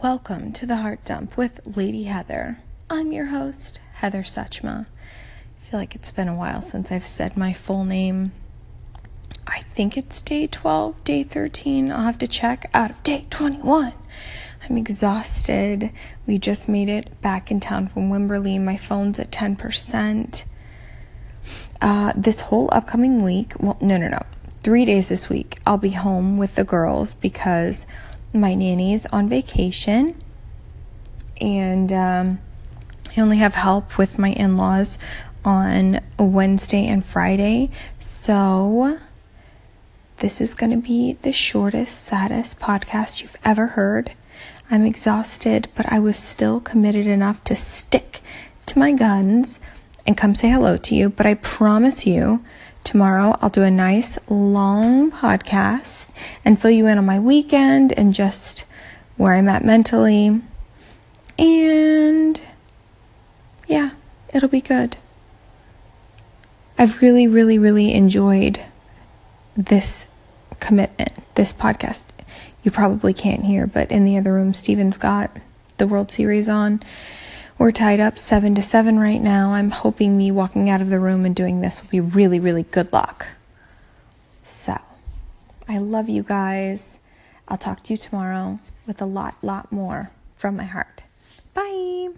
Welcome to the Heart Dump with Lady Heather. I'm your host, Heather Suchma. I feel like it's been a while since I've said my full name. I think it's day 12, day 13. I'll have to check out of day 21. I'm exhausted. We just made it back in town from Wimberley. My phone's at 10%. Uh, this whole upcoming week, well, no, no, no, three days this week, I'll be home with the girls because my nanny's on vacation and um, I only have help with my in laws on Wednesday and Friday. So, this is going to be the shortest, saddest podcast you've ever heard. I'm exhausted, but I was still committed enough to stick to my guns and come say hello to you. But I promise you, tomorrow I'll do a nice long podcast and fill you in on my weekend and just where I'm at mentally. And yeah, it'll be good. I've really, really, really enjoyed this commitment, this podcast. You probably can't hear, but in the other room, Steven's got the World Series on. We're tied up seven to seven right now. I'm hoping me walking out of the room and doing this will be really, really good luck. So, I love you guys. I'll talk to you tomorrow with a lot, lot more from my heart. Bye.